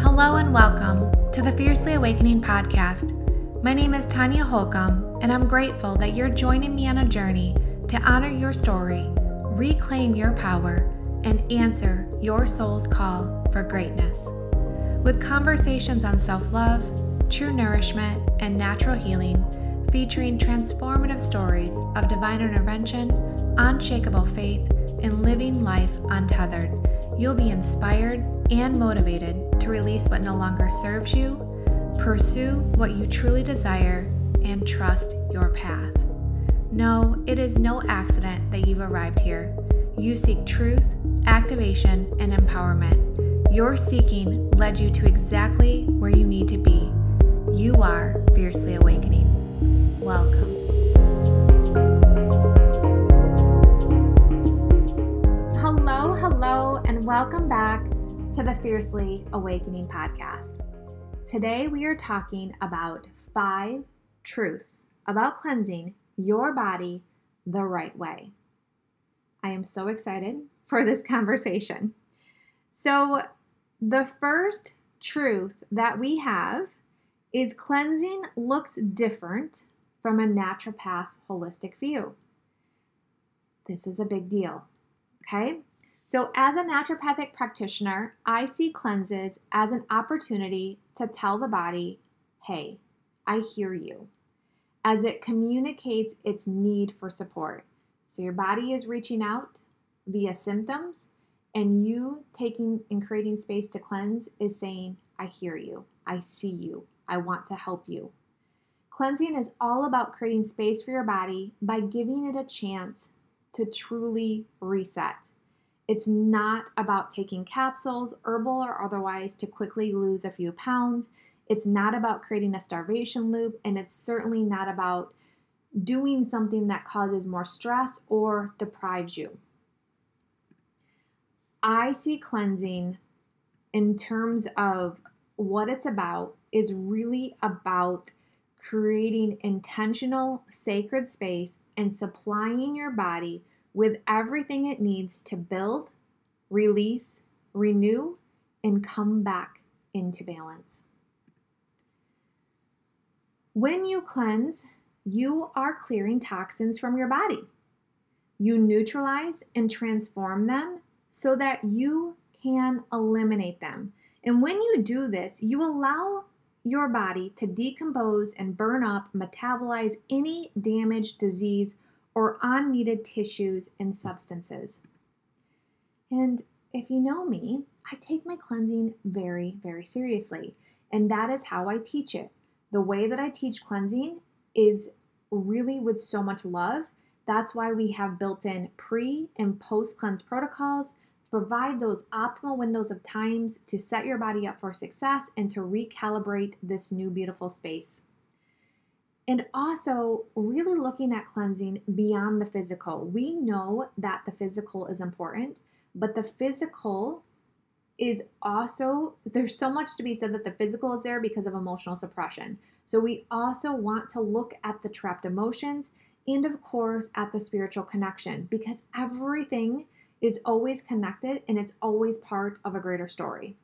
Hello and welcome to the Fiercely Awakening podcast. My name is Tanya Holcomb, and I'm grateful that you're joining me on a journey to honor your story, reclaim your power, and answer your soul's call for greatness. With conversations on self love, true nourishment, and natural healing, featuring transformative stories of divine intervention, unshakable faith, and living life untethered you'll be inspired and motivated to release what no longer serves you, pursue what you truly desire, and trust your path. No, it is no accident that you've arrived here. You seek truth, activation, and empowerment. Your seeking led you to exactly where you need to be. You are fiercely awakening. Welcome. Hello, and welcome back to the Fiercely Awakening podcast. Today, we are talking about five truths about cleansing your body the right way. I am so excited for this conversation. So, the first truth that we have is cleansing looks different from a naturopath's holistic view. This is a big deal. Okay, so, as a naturopathic practitioner, I see cleanses as an opportunity to tell the body, hey, I hear you, as it communicates its need for support. So, your body is reaching out via symptoms, and you taking and creating space to cleanse is saying, I hear you, I see you, I want to help you. Cleansing is all about creating space for your body by giving it a chance to truly reset. It's not about taking capsules, herbal or otherwise, to quickly lose a few pounds. It's not about creating a starvation loop, and it's certainly not about doing something that causes more stress or deprives you. I see cleansing in terms of what it's about is really about creating intentional sacred space and supplying your body with everything it needs to build, release, renew, and come back into balance. When you cleanse, you are clearing toxins from your body. You neutralize and transform them so that you can eliminate them. And when you do this, you allow your body to decompose and burn up, metabolize any damaged disease or unneeded tissues and substances. And if you know me, I take my cleansing very, very seriously. And that is how I teach it. The way that I teach cleansing is really with so much love. That's why we have built in pre and post cleanse protocols to provide those optimal windows of times to set your body up for success and to recalibrate this new beautiful space. And also, really looking at cleansing beyond the physical. We know that the physical is important, but the physical is also, there's so much to be said that the physical is there because of emotional suppression. So, we also want to look at the trapped emotions and, of course, at the spiritual connection because everything is always connected and it's always part of a greater story.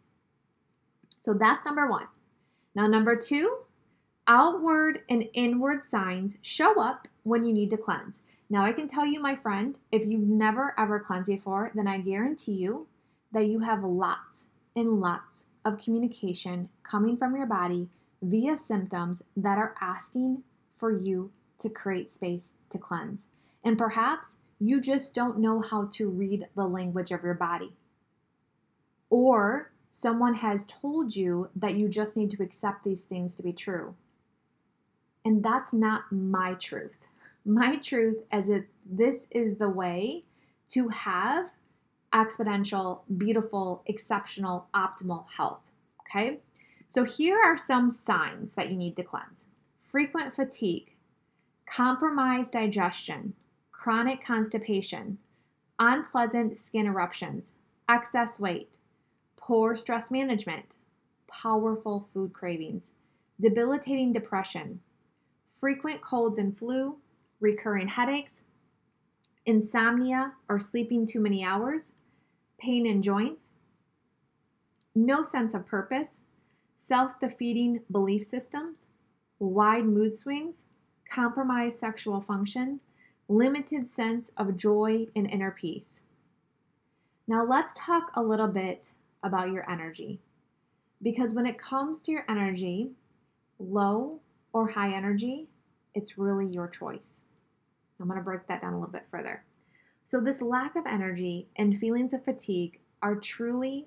So, that's number one. Now, number two, Outward and inward signs show up when you need to cleanse. Now, I can tell you, my friend, if you've never ever cleansed before, then I guarantee you that you have lots and lots of communication coming from your body via symptoms that are asking for you to create space to cleanse. And perhaps you just don't know how to read the language of your body. Or someone has told you that you just need to accept these things to be true. And that's not my truth. My truth is that this is the way to have exponential, beautiful, exceptional, optimal health. Okay? So here are some signs that you need to cleanse frequent fatigue, compromised digestion, chronic constipation, unpleasant skin eruptions, excess weight, poor stress management, powerful food cravings, debilitating depression, frequent colds and flu, recurring headaches, insomnia or sleeping too many hours, pain in joints, no sense of purpose, self defeating belief systems, wide mood swings, compromised sexual function, limited sense of joy and inner peace. Now, let's talk a little bit about your energy. Because when it comes to your energy, low or high energy, it's really your choice. I'm going to break that down a little bit further. So, this lack of energy and feelings of fatigue are truly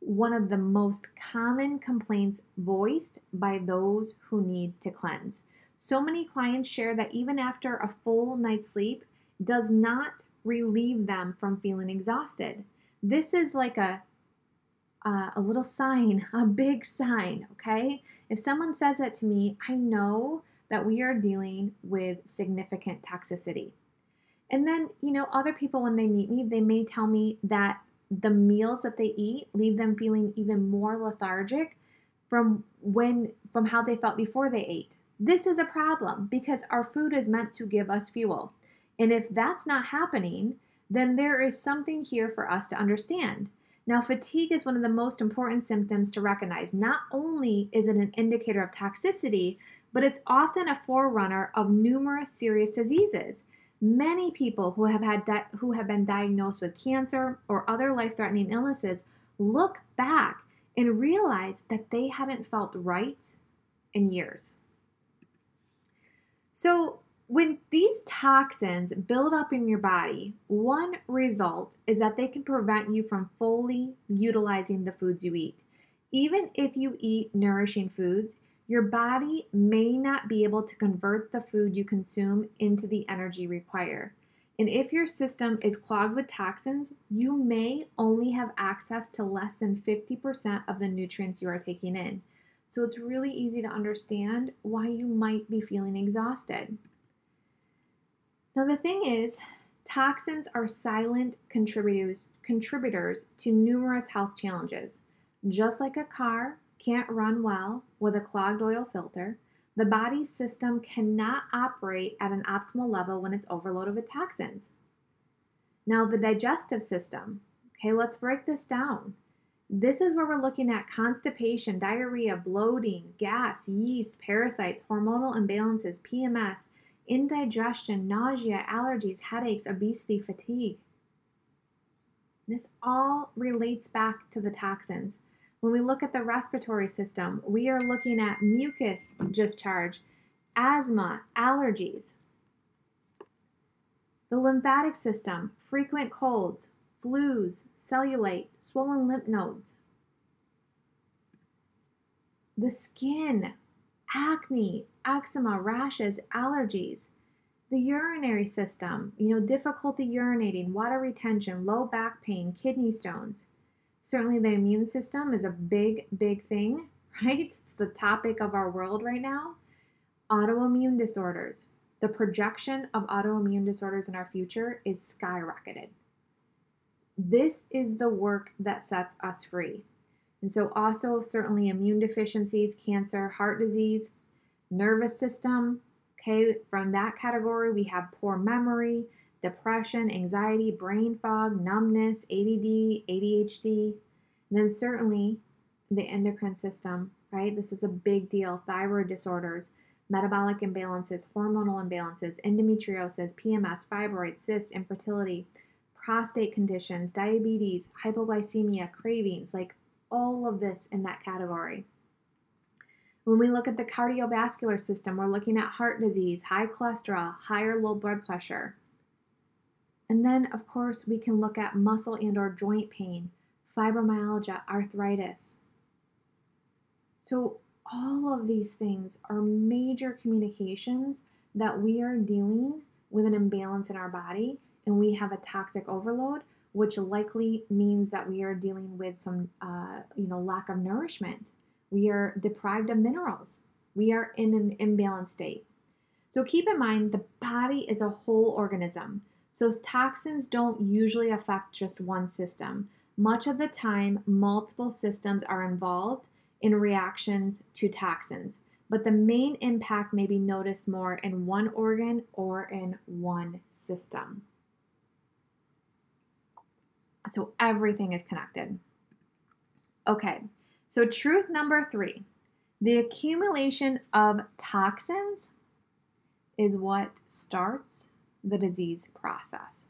one of the most common complaints voiced by those who need to cleanse. So many clients share that even after a full night's sleep does not relieve them from feeling exhausted. This is like a uh, a little sign, a big sign, okay? If someone says that to me, I know that we are dealing with significant toxicity. And then, you know, other people, when they meet me, they may tell me that the meals that they eat leave them feeling even more lethargic from when from how they felt before they ate. This is a problem because our food is meant to give us fuel. And if that's not happening, then there is something here for us to understand. Now, fatigue is one of the most important symptoms to recognize. Not only is it an indicator of toxicity, but it's often a forerunner of numerous serious diseases. Many people who have had di- who have been diagnosed with cancer or other life-threatening illnesses look back and realize that they hadn't felt right in years. So, when these toxins build up in your body, one result is that they can prevent you from fully utilizing the foods you eat. Even if you eat nourishing foods, your body may not be able to convert the food you consume into the energy required. And if your system is clogged with toxins, you may only have access to less than 50% of the nutrients you are taking in. So it's really easy to understand why you might be feeling exhausted. Now, the thing is, toxins are silent contributors, contributors to numerous health challenges. Just like a car can't run well with a clogged oil filter, the body's system cannot operate at an optimal level when it's overloaded with toxins. Now, the digestive system, okay, let's break this down. This is where we're looking at constipation, diarrhea, bloating, gas, yeast, parasites, hormonal imbalances, PMS, indigestion, nausea, allergies, headaches, obesity, fatigue. This all relates back to the toxins. When we look at the respiratory system, we are looking at mucus discharge, asthma, allergies. The lymphatic system, frequent colds, flus, cellulite, swollen lymph nodes. The skin, acne, eczema, rashes, allergies. The urinary system, you know, difficulty urinating, water retention, low back pain, kidney stones. Certainly, the immune system is a big, big thing, right? It's the topic of our world right now. Autoimmune disorders. The projection of autoimmune disorders in our future is skyrocketed. This is the work that sets us free. And so, also, certainly, immune deficiencies, cancer, heart disease, nervous system. Okay, from that category, we have poor memory, depression, anxiety, brain fog, numbness, ADD, ADHD. And then certainly the endocrine system, right? This is a big deal. Thyroid disorders, metabolic imbalances, hormonal imbalances, endometriosis, PMS, fibroids, cysts, infertility, prostate conditions, diabetes, hypoglycemia, cravings, like all of this in that category. When we look at the cardiovascular system, we're looking at heart disease, high cholesterol, higher low blood pressure. And then, of course, we can look at muscle and or joint pain, fibromyalgia, arthritis. So all of these things are major communications that we are dealing with an imbalance in our body and we have a toxic overload which likely means that we are dealing with some uh, you know lack of nourishment. We are deprived of minerals. We are in an imbalanced state. So keep in mind the body is a whole organism. So toxins don't usually affect just one system. Much of the time multiple systems are involved in reactions to toxins. But the main impact may be noticed more in one organ or in one system So everything is connected. Okay, so truth number three the accumulation of toxins is what starts the disease process.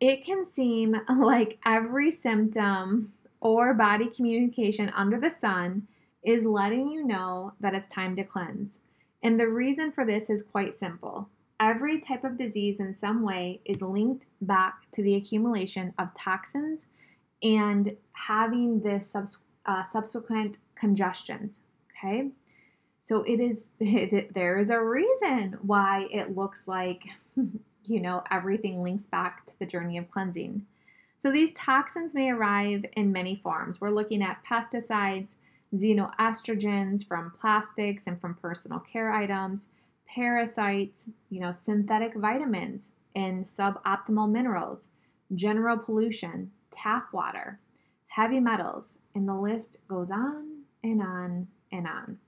It can seem like every symptom or body communication under the sun is letting you know that it's time to cleanse. And the reason for this is quite simple. Every type of disease in some way is linked back to the accumulation of toxins and having this subs- uh, subsequent congestions. Okay, so it is it, there is a reason why it looks like you know everything links back to the journey of cleansing. So these toxins may arrive in many forms. We're looking at pesticides, xenoestrogens from plastics and from personal care items, parasites, you know, synthetic vitamins and suboptimal minerals, general pollution, tap water, heavy metals, and the list goes on and on and on.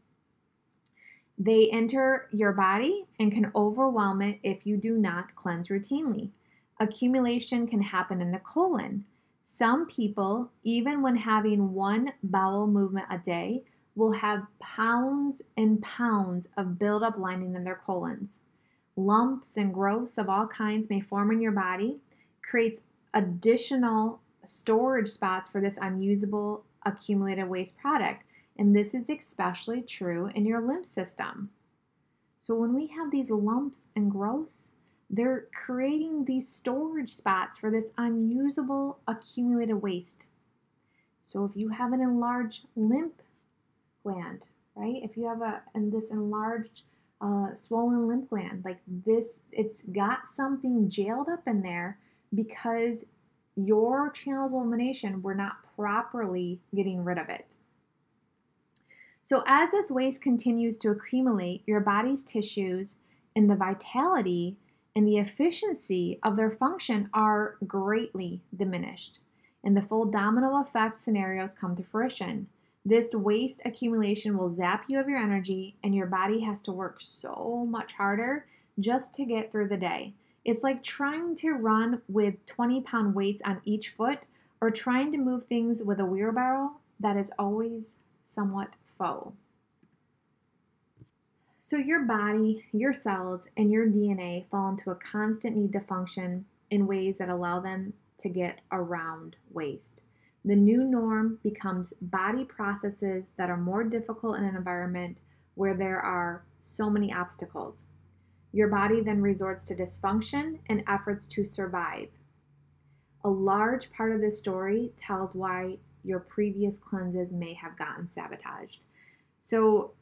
They enter your body and can overwhelm it if you do not cleanse routinely. Accumulation can happen in the colon. Some people, even when having one bowel movement a day, will have pounds and pounds of buildup lining in their colons. Lumps and growths of all kinds may form in your body, creates additional storage spots for this unusable accumulated waste product. And this is especially true in your lymph system. So when we have these lumps and growths, they're creating these storage spots for this unusable accumulated waste. So if you have an enlarged lymph gland, right? If you have a and this enlarged uh, swollen lymph gland, like this, it's got something jailed up in there because your channels of elimination were not properly getting rid of it. So, as this waste continues to accumulate, your body's tissues and the vitality and the efficiency of their function are greatly diminished, and the full domino effect scenarios come to fruition. This waste accumulation will zap you of your energy, and your body has to work so much harder just to get through the day. It's like trying to run with 20 pound weights on each foot or trying to move things with a wheelbarrow that is always somewhat full. So, your body, your cells, and your DNA fall into a constant need to function in ways that allow them to get around waste. The new norm becomes body processes that are more difficult in an environment where there are so many obstacles. Your body then resorts to dysfunction and efforts to survive. A large part of this story tells why your previous cleanses may have gotten sabotaged. So,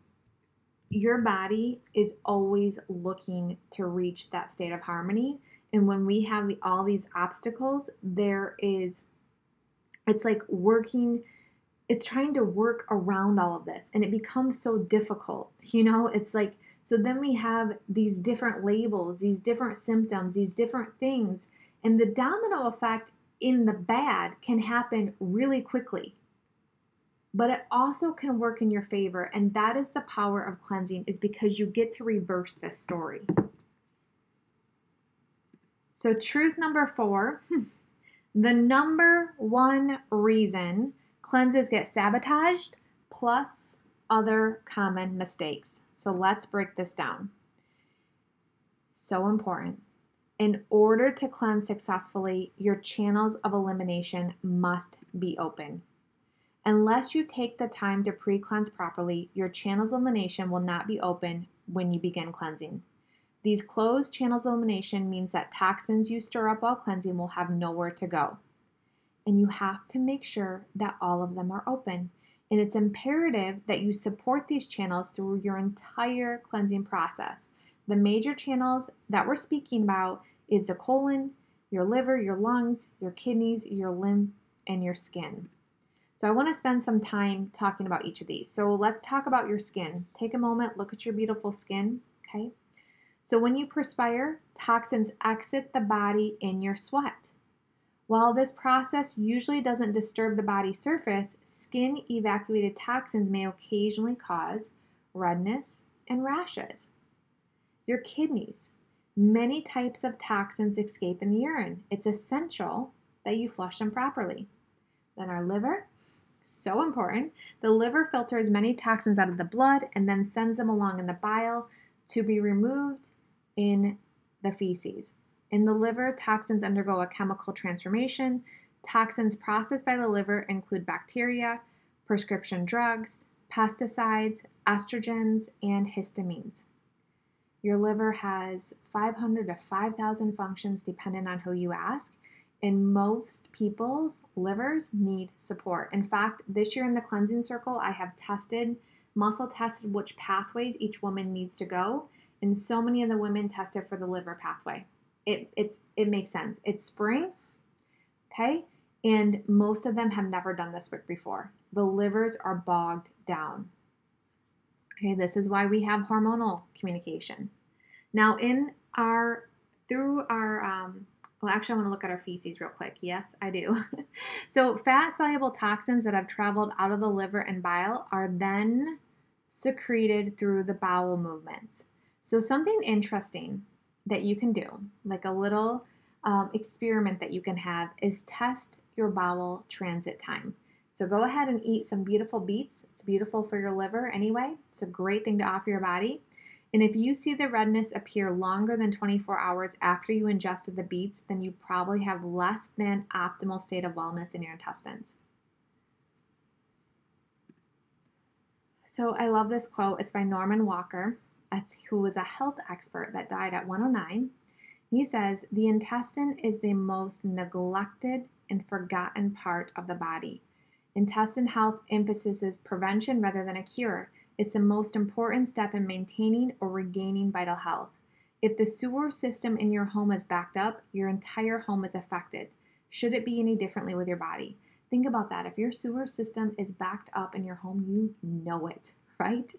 your body is always looking to reach that state of harmony. And when we have all these obstacles, there is, it's like working, it's trying to work around all of this. And it becomes so difficult. You know, it's like so then we have these different labels, these different symptoms, these different things. And the domino effect in the bad can happen really quickly. But it also can work in your favor. And that is the power of cleansing, is because you get to reverse this story. So, truth number four the number one reason cleanses get sabotaged, plus other common mistakes. So let's break this down. So important. In order to cleanse successfully, your channels of elimination must be open. Unless you take the time to pre cleanse properly, your channels of elimination will not be open when you begin cleansing. These closed channels of elimination means that toxins you stir up while cleansing will have nowhere to go. And you have to make sure that all of them are open and it's imperative that you support these channels through your entire cleansing process. The major channels that we're speaking about is the colon, your liver, your lungs, your kidneys, your lymph, and your skin. So I want to spend some time talking about each of these. So let's talk about your skin. Take a moment, look at your beautiful skin, okay? So when you perspire, toxins exit the body in your sweat. While this process usually doesn't disturb the body surface, skin evacuated toxins may occasionally cause redness and rashes. Your kidneys. Many types of toxins escape in the urine. It's essential that you flush them properly. Then our liver, so important. The liver filters many toxins out of the blood and then sends them along in the bile to be removed in the feces. In the liver, toxins undergo a chemical transformation. Toxins processed by the liver include bacteria, prescription drugs, pesticides, estrogens, and histamines. Your liver has 500 to 5,000 functions depending on who you ask, and most people's livers need support. In fact, this year in the cleansing circle, I have tested, muscle tested which pathways each woman needs to go, and so many of the women tested for the liver pathway. It it's it makes sense. It's spring, okay, and most of them have never done this work before. The livers are bogged down. Okay, this is why we have hormonal communication. Now, in our through our um, well, actually, I want to look at our feces real quick. Yes, I do. so, fat soluble toxins that have traveled out of the liver and bile are then secreted through the bowel movements. So, something interesting that you can do, like a little um, experiment that you can have, is test your bowel transit time. So, go ahead and eat some beautiful beets. It's beautiful for your liver anyway. It's a great thing to offer your body. And if you see the redness appear longer than 24 hours after you ingested the beets, then you probably have less than optimal state of wellness in your intestines. So I love this quote. It's by Norman Walker, who was a health expert that died at 109. He says, The intestine is the most neglected and forgotten part of the body. Intestine health emphasizes prevention rather than a cure. It's the most important step in maintaining or regaining vital health. If the sewer system in your home is backed up, your entire home is affected. Should it be any differently with your body? Think about that. If your sewer system is backed up in your home, you know it, right?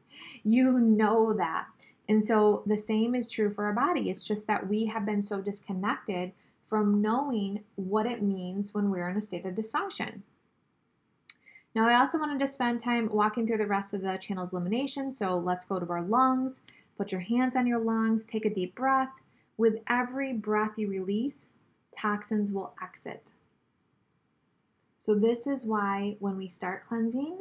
You know that. And so the same is true for our body. It's just that we have been so disconnected from knowing what it means when we're in a state of dysfunction. Now, I also wanted to spend time walking through the rest of the channel's elimination. So let's go to our lungs. Put your hands on your lungs, take a deep breath. With every breath you release, toxins will exit. So, this is why when we start cleansing,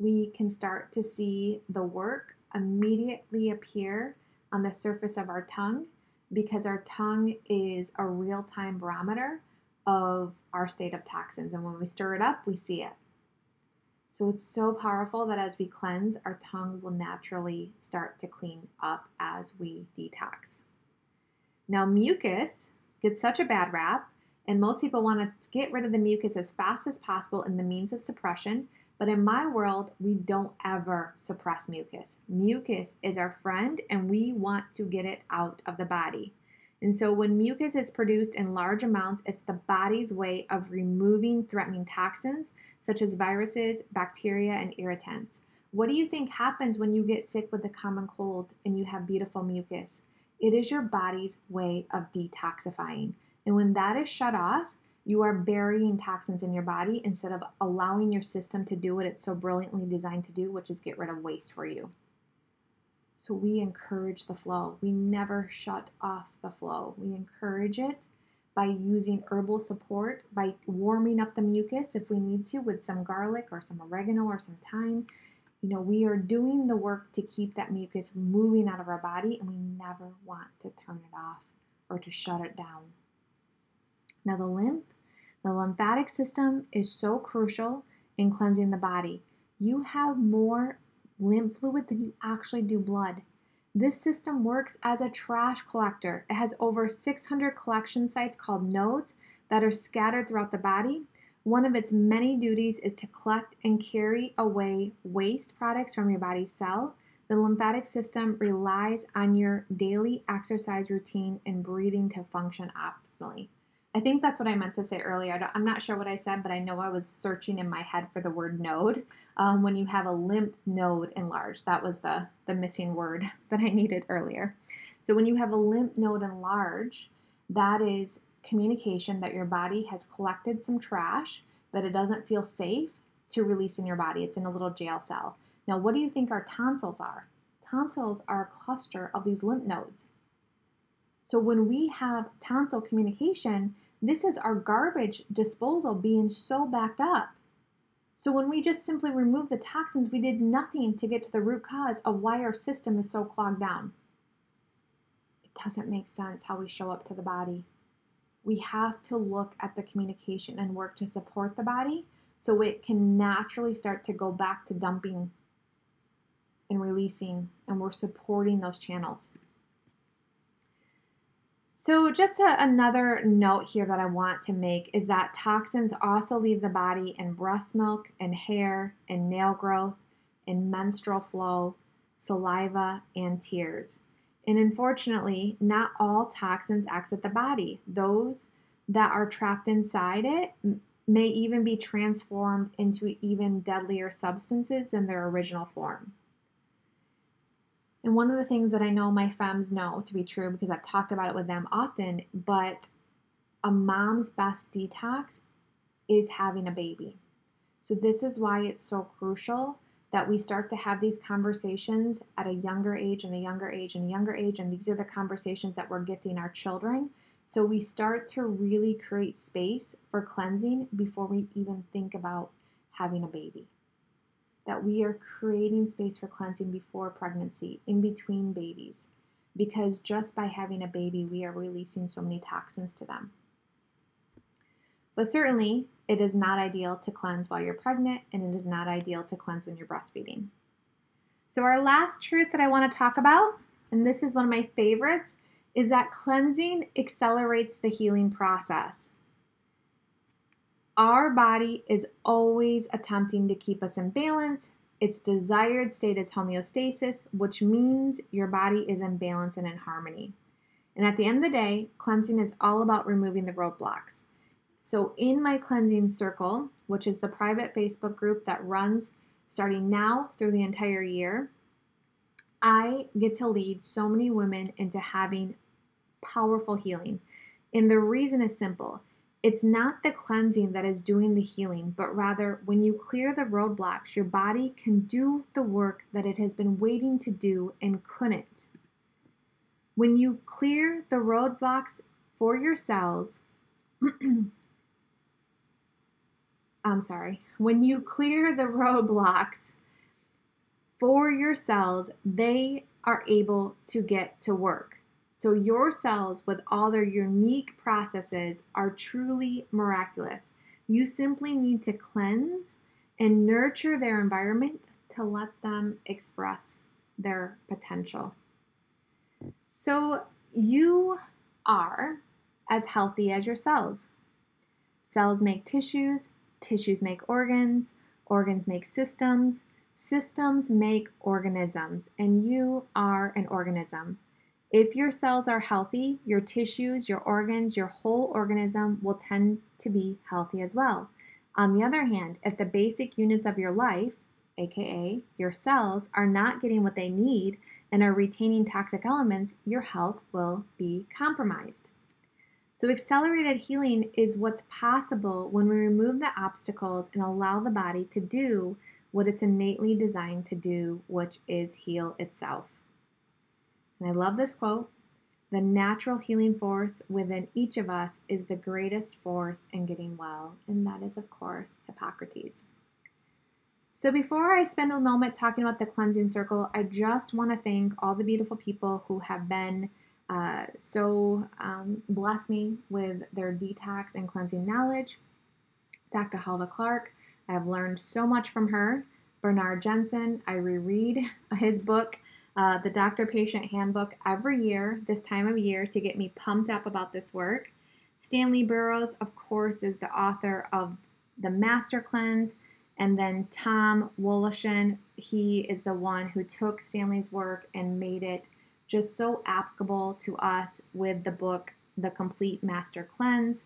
we can start to see the work immediately appear on the surface of our tongue because our tongue is a real time barometer of our state of toxins. And when we stir it up, we see it. So it's so powerful that as we cleanse, our tongue will naturally start to clean up as we detox. Now, mucus gets such a bad rap, and most people want to get rid of the mucus as fast as possible in the means of suppression. But in my world, we don't ever suppress mucus. Mucus is our friend, and we want to get it out of the body. And so, when mucus is produced in large amounts, it's the body's way of removing threatening toxins such as viruses, bacteria, and irritants. What do you think happens when you get sick with a common cold and you have beautiful mucus? It is your body's way of detoxifying. And when that is shut off, you are burying toxins in your body instead of allowing your system to do what it's so brilliantly designed to do, which is get rid of waste for you. So we encourage the flow. We never shut off the flow. We encourage it by using herbal support, by warming up the mucus if we need to with some garlic or some oregano or some thyme. You know, we are doing the work to keep that mucus moving out of our body, and we never want to turn it off or to shut it down. Now, the lymph, the lymphatic system is so crucial in cleansing the body. You have more lymph fluid than you actually do blood. This system works as a trash collector. It has over 600 collection sites called nodes that are scattered throughout the body. One of its many duties is to collect and carry away waste products from your body's cell. The lymphatic system relies on your daily exercise routine and breathing to function optimally. I think that's what I meant to say earlier. I'm not sure what I said, but I know I was searching in my head for the word node. Um, when you have a lymph node enlarged, that was the, the missing word that I needed earlier. So when you have a lymph node enlarged, that is communication that your body has collected some trash that it doesn't feel safe to release in your body. It's in a little jail cell. Now, what do you think our tonsils are? Tonsils are a cluster of these lymph nodes. So when we have tonsil communication, this is our garbage disposal being so backed up. So when we just simply remove the toxins, we did nothing to get to the root cause of why our system is so clogged down. It doesn't make sense how we show up to the body. We have to look at the communication and work to support the body so it can naturally start to go back to dumping and releasing, and we're supporting those channels. So, just a, another note here that I want to make is that toxins also leave the body in breast milk and hair and nail growth and menstrual flow, saliva, and tears. And unfortunately, not all toxins exit the body. Those that are trapped inside it may even be transformed into even deadlier substances than their original form. And one of the things that I know my femmes know to be true because I've talked about it with them often, but a mom's best detox is having a baby. So, this is why it's so crucial that we start to have these conversations at a younger age and a younger age and a younger age. And these are the conversations that we're gifting our children. So, we start to really create space for cleansing before we even think about having a baby that we are creating space for cleansing before pregnancy, in between babies, because just by having a baby, we are releasing so many toxins to them. But certainly, it is not ideal to cleanse while you're pregnant, and it is not ideal to cleanse when you're breastfeeding. So, our last truth that I want to talk about, and this is one of my favorites, is that cleansing accelerates the healing process. Our body is always attempting to keep us in balance. Its desired state is homeostasis, which means your body is in balance and in harmony. And at the end of the day, cleansing is all about removing the roadblocks. So, in my cleansing circle, which is the private Facebook group that runs starting now through the entire year, I get to lead so many women into having powerful healing. And the reason is simple it's not the cleansing that is doing the healing, but rather when you clear the roadblocks, your body can do the work that it has been waiting to do and couldn't. When you clear the roadblocks for your cells, I'm sorry, when you clear the roadblocks for your cells, they are able to get to work. So, your cells, with all their unique processes, are truly miraculous. You simply need to cleanse and nurture their environment to let them express their potential. So, you are as healthy as your cells. Cells make tissues, tissues make organs, organs make systems, systems make organisms, and you are an organism. If your cells are healthy, your tissues, your organs, your whole organism will tend to be healthy as well. On the other hand, if the basic units of your life, aka your cells, are not getting what they need and are retaining toxic elements, your health will be compromised. So, accelerated healing is what's possible when we remove the obstacles and allow the body to do what it's innately designed to do, which is heal itself. And I love this quote the natural healing force within each of us is the greatest force in getting well, and that is, of course, Hippocrates. So, before I spend a moment talking about the cleansing circle, I just want to thank all the beautiful people who have been uh, so um, me with their detox and cleansing knowledge. Dr. Hulda Clark, I have learned so much from her. Bernard Jensen, I reread his book uh, the Doctor Patient Handbook every year, this time of year, to get me pumped up about this work. Stanley Burroughs, of course, is the author of The Master Cleanse. And then Tom Woloshyn, he is the one who took Stanley's work and made it just so applicable to us with the book The Complete Master Cleanse.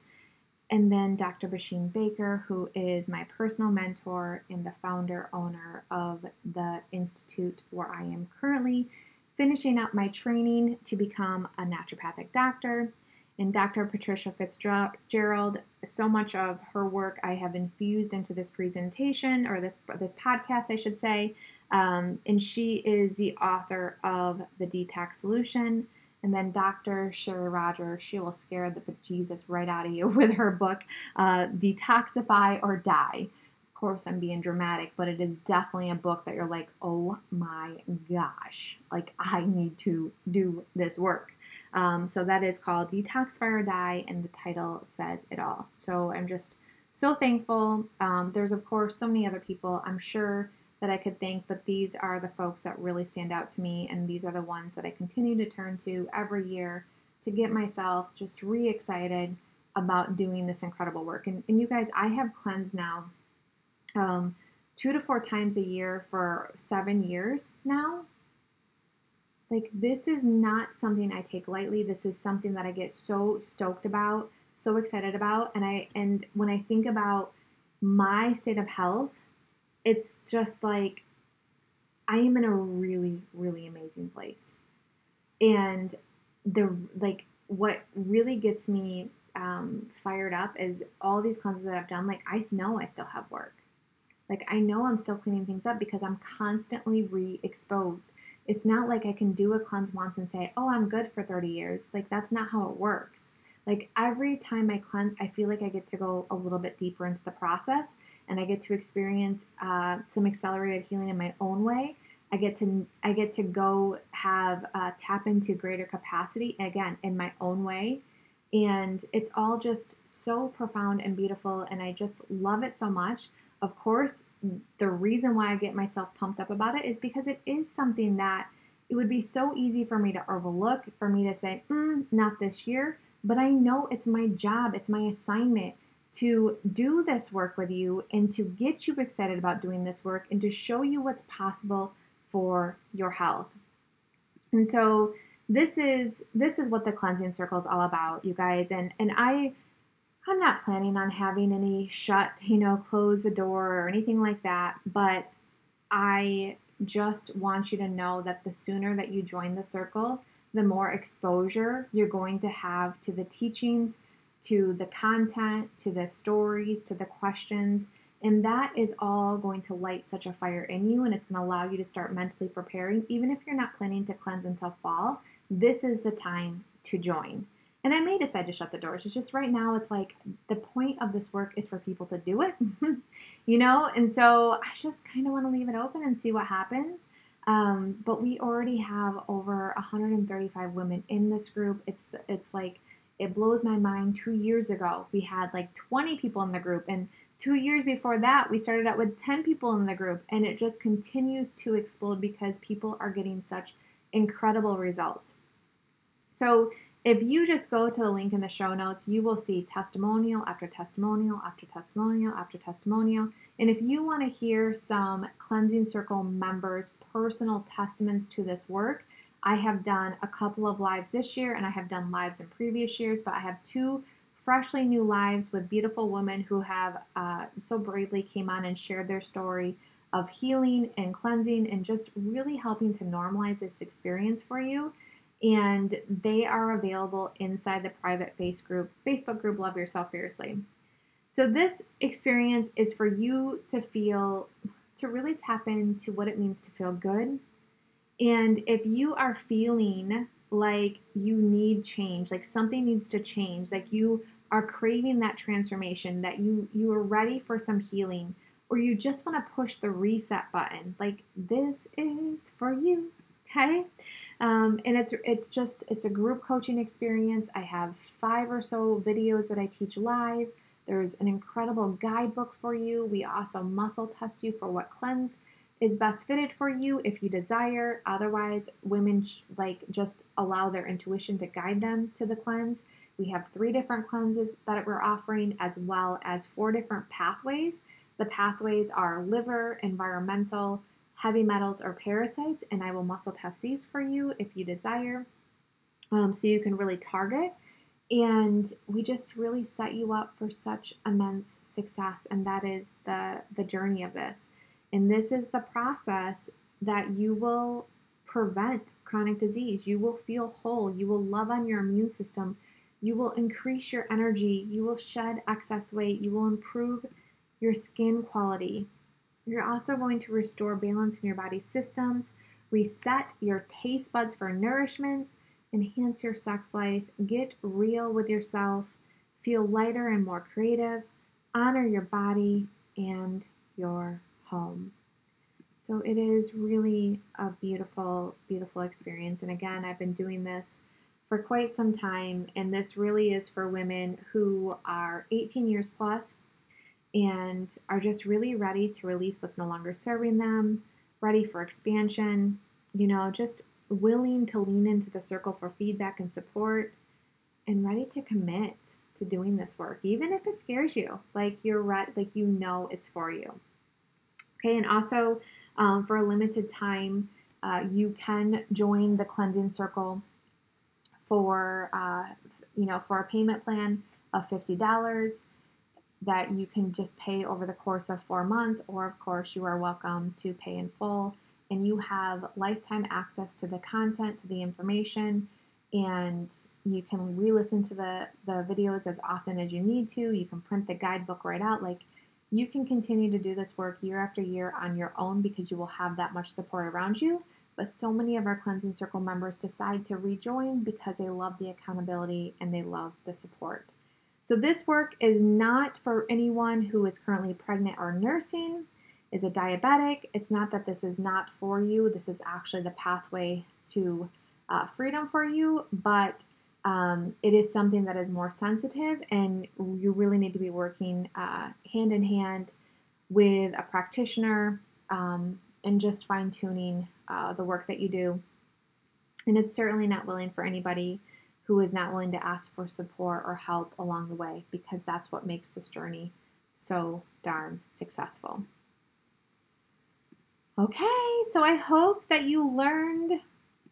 And then Dr. Basheen Baker, who is my personal mentor and the founder owner of the institute where I am currently finishing up my training to become a naturopathic doctor. And Dr. Patricia Fitzgerald, so much of her work I have infused into this presentation or this this podcast, I should say. Um, and she is the author of the Detox Solution And then Dr. Sherry Rogers, she will scare the bejesus right out of you with her book, uh, Detoxify or Die. Of course, I'm being dramatic, but it is definitely a book that you're like, oh my gosh, like I need to do this work. Um, so that is called Detoxify or Die, and the title says it all. So I'm just so thankful. Um, there's, of course, so many other people I'm sure that I could thank, but these are the folks that really stand out to me, and these are the ones that I continue to turn to every year to get myself just re excited about doing this incredible work. And, and you guys, I have cleansed now um, two to four times a year for seven years now. Like, this is not something I take lightly. This is something that I get so stoked about so excited about and I and when I think about my state of health, it's just like I am in a really really amazing place. And the like what really gets me um, fired up is all these cleanses that I've done. Like I know I still have work. Like I know I'm still cleaning things up because I'm constantly re-exposed. It's not like I can do a cleanse once and say, "Oh, I'm good for 30 years." Like that's not how it works. Like every time I cleanse, I feel like I get to go a little bit deeper into the process and I get to experience uh, some accelerated healing in my own way. I get to I get to go have uh, tap into greater capacity again in my own way, and it's all just so profound and beautiful, and I just love it so much. Of course, the reason why I get myself pumped up about it is because it is something that it would be so easy for me to overlook, for me to say, mm, not this year but I know it's my job, it's my assignment to do this work with you and to get you excited about doing this work and to show you what's possible for your health. And so this is this is what the cleansing circle is all about, you guys. And and I I'm not planning on having any shut, you know, close the door or anything like that, but I just want you to know that the sooner that you join the circle, the more exposure you're going to have to the teachings, to the content, to the stories, to the questions. And that is all going to light such a fire in you, and it's going to allow you to start mentally preparing. Even if you're not planning to cleanse until fall, this is the time to join. And I may decide to shut the doors. It's just right now, it's like the point of this work is for people to do it, you know? And so I just kind of want to leave it open and see what happens. Um, but we already have over 135 women in this group. It's it's like it blows my mind. Two years ago, we had like 20 people in the group, and two years before that, we started out with 10 people in the group, and it just continues to explode because people are getting such incredible results. So if you just go to the link in the show notes, you will see testimonial after testimonial after testimonial after testimonial. And if you want to hear some Cleansing Circle members' personal testaments to this work, I have done a couple of lives this year and I have done lives in previous years, but I have two freshly new lives with beautiful women who have uh, so bravely came on and shared their story of healing and cleansing and just really helping to normalize this experience for you and they are available inside the private face group, Facebook group Love Yourself Fiercely. So this experience is for you to feel to really tap into what it means to feel good. And if you are feeling like you need change, like something needs to change, like you are craving that transformation, that you you are ready for some healing, or you just want to push the reset button, like this is for you. Okay? Um, and it's it's just it's a group coaching experience. I have five or so videos that I teach live. There's an incredible guidebook for you. We also muscle test you for what cleanse is best fitted for you if you desire. Otherwise, women sh- like just allow their intuition to guide them to the cleanse. We have three different cleanses that we're offering, as well as four different pathways. The pathways are liver, environmental, heavy metals, or parasites, and I will muscle test these for you if you desire. Um, so you can really target. And we just really set you up for such immense success, and that is the, the journey of this. And this is the process that you will prevent chronic disease. You will feel whole. You will love on your immune system. You will increase your energy. You will shed excess weight. You will improve your skin quality. You're also going to restore balance in your body's systems, reset your taste buds for nourishment, enhance your sex life, get real with yourself, feel lighter and more creative, honor your body and your home. So it is really a beautiful, beautiful experience. And again, I've been doing this for quite some time, and this really is for women who are 18 years plus and are just really ready to release what's no longer serving them, ready for expansion, you know, just willing to lean into the circle for feedback and support, and ready to commit to doing this work, even if it scares you. Like you're right, like you know it's for you. Okay, and also um, for a limited time, uh, you can join the cleansing circle for uh, you know for a payment plan of fifty dollars that you can just pay over the course of four months, or of course you are welcome to pay in full and you have lifetime access to the content, to the information, and you can re-listen to the, the videos as often as you need to. You can print the guidebook right out. Like you can continue to do this work year after year on your own because you will have that much support around you. But so many of our cleansing circle members decide to rejoin because they love the accountability and they love the support. So, this work is not for anyone who is currently pregnant or nursing is a diabetic. It's not that this is not for you, this is actually the pathway to uh, freedom for you, but um, it is something that is more sensitive, and you really need to be working uh, hand in hand with a practitioner um, and just fine tuning uh, the work that you do. And it's certainly not willing for anybody who is not willing to ask for support or help along the way because that's what makes this journey so darn successful. Okay, so I hope that you learned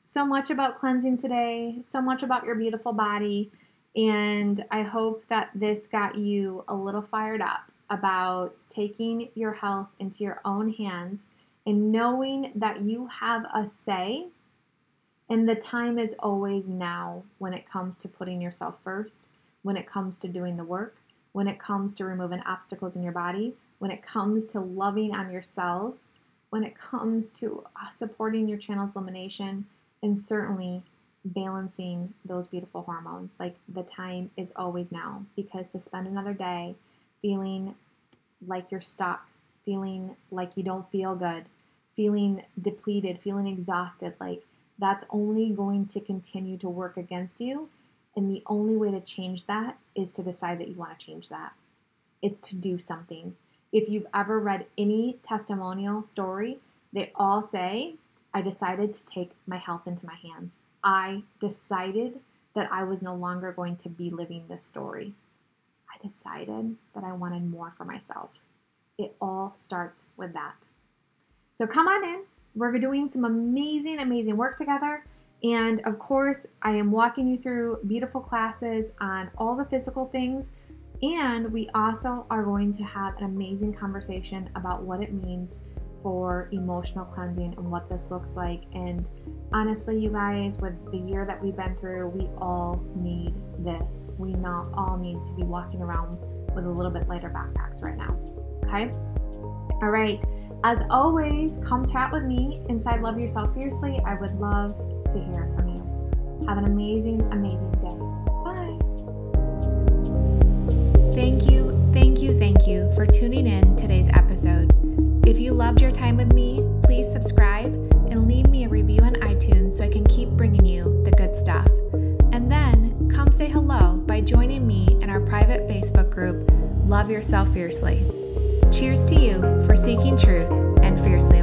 so much about cleansing today, so much about your beautiful body, and I hope that this got you a little fired up about taking your health into your own hands and knowing that you have a say and the time is always now when it comes to putting yourself first, when it comes to doing the work, when it comes to removing obstacles in your body, when it comes to loving on your cells when it comes to uh, supporting your channel's elimination and certainly balancing those beautiful hormones. Like the time is always now because to spend another day feeling like you're stuck, feeling like you don't feel good, feeling depleted, feeling exhausted, like that's only going to continue to work against you. And the only way to change that is to decide that you want to change that. It's to do something if you've ever read any testimonial story, they all say, I decided to take my health into my hands. I decided that I was no longer going to be living this story. I decided that I wanted more for myself. It all starts with that. So come on in. We're doing some amazing, amazing work together. And of course, I am walking you through beautiful classes on all the physical things and we also are going to have an amazing conversation about what it means for emotional cleansing and what this looks like. And honestly, you guys, with the year that we've been through, we all need this. We not all need to be walking around with a little bit lighter backpacks right now. Okay? All right. As always, come chat with me inside Love Yourself Fiercely. I would love to hear from you. Have an amazing, amazing day. Bye. Thank you, thank you, thank you for tuning in today's episode. If you loved your time with me, please subscribe and leave me a review on iTunes so I can keep bringing you the good stuff. And then come say hello by joining me in our private Facebook group, Love Yourself Fiercely. Cheers to you for seeking truth and fiercely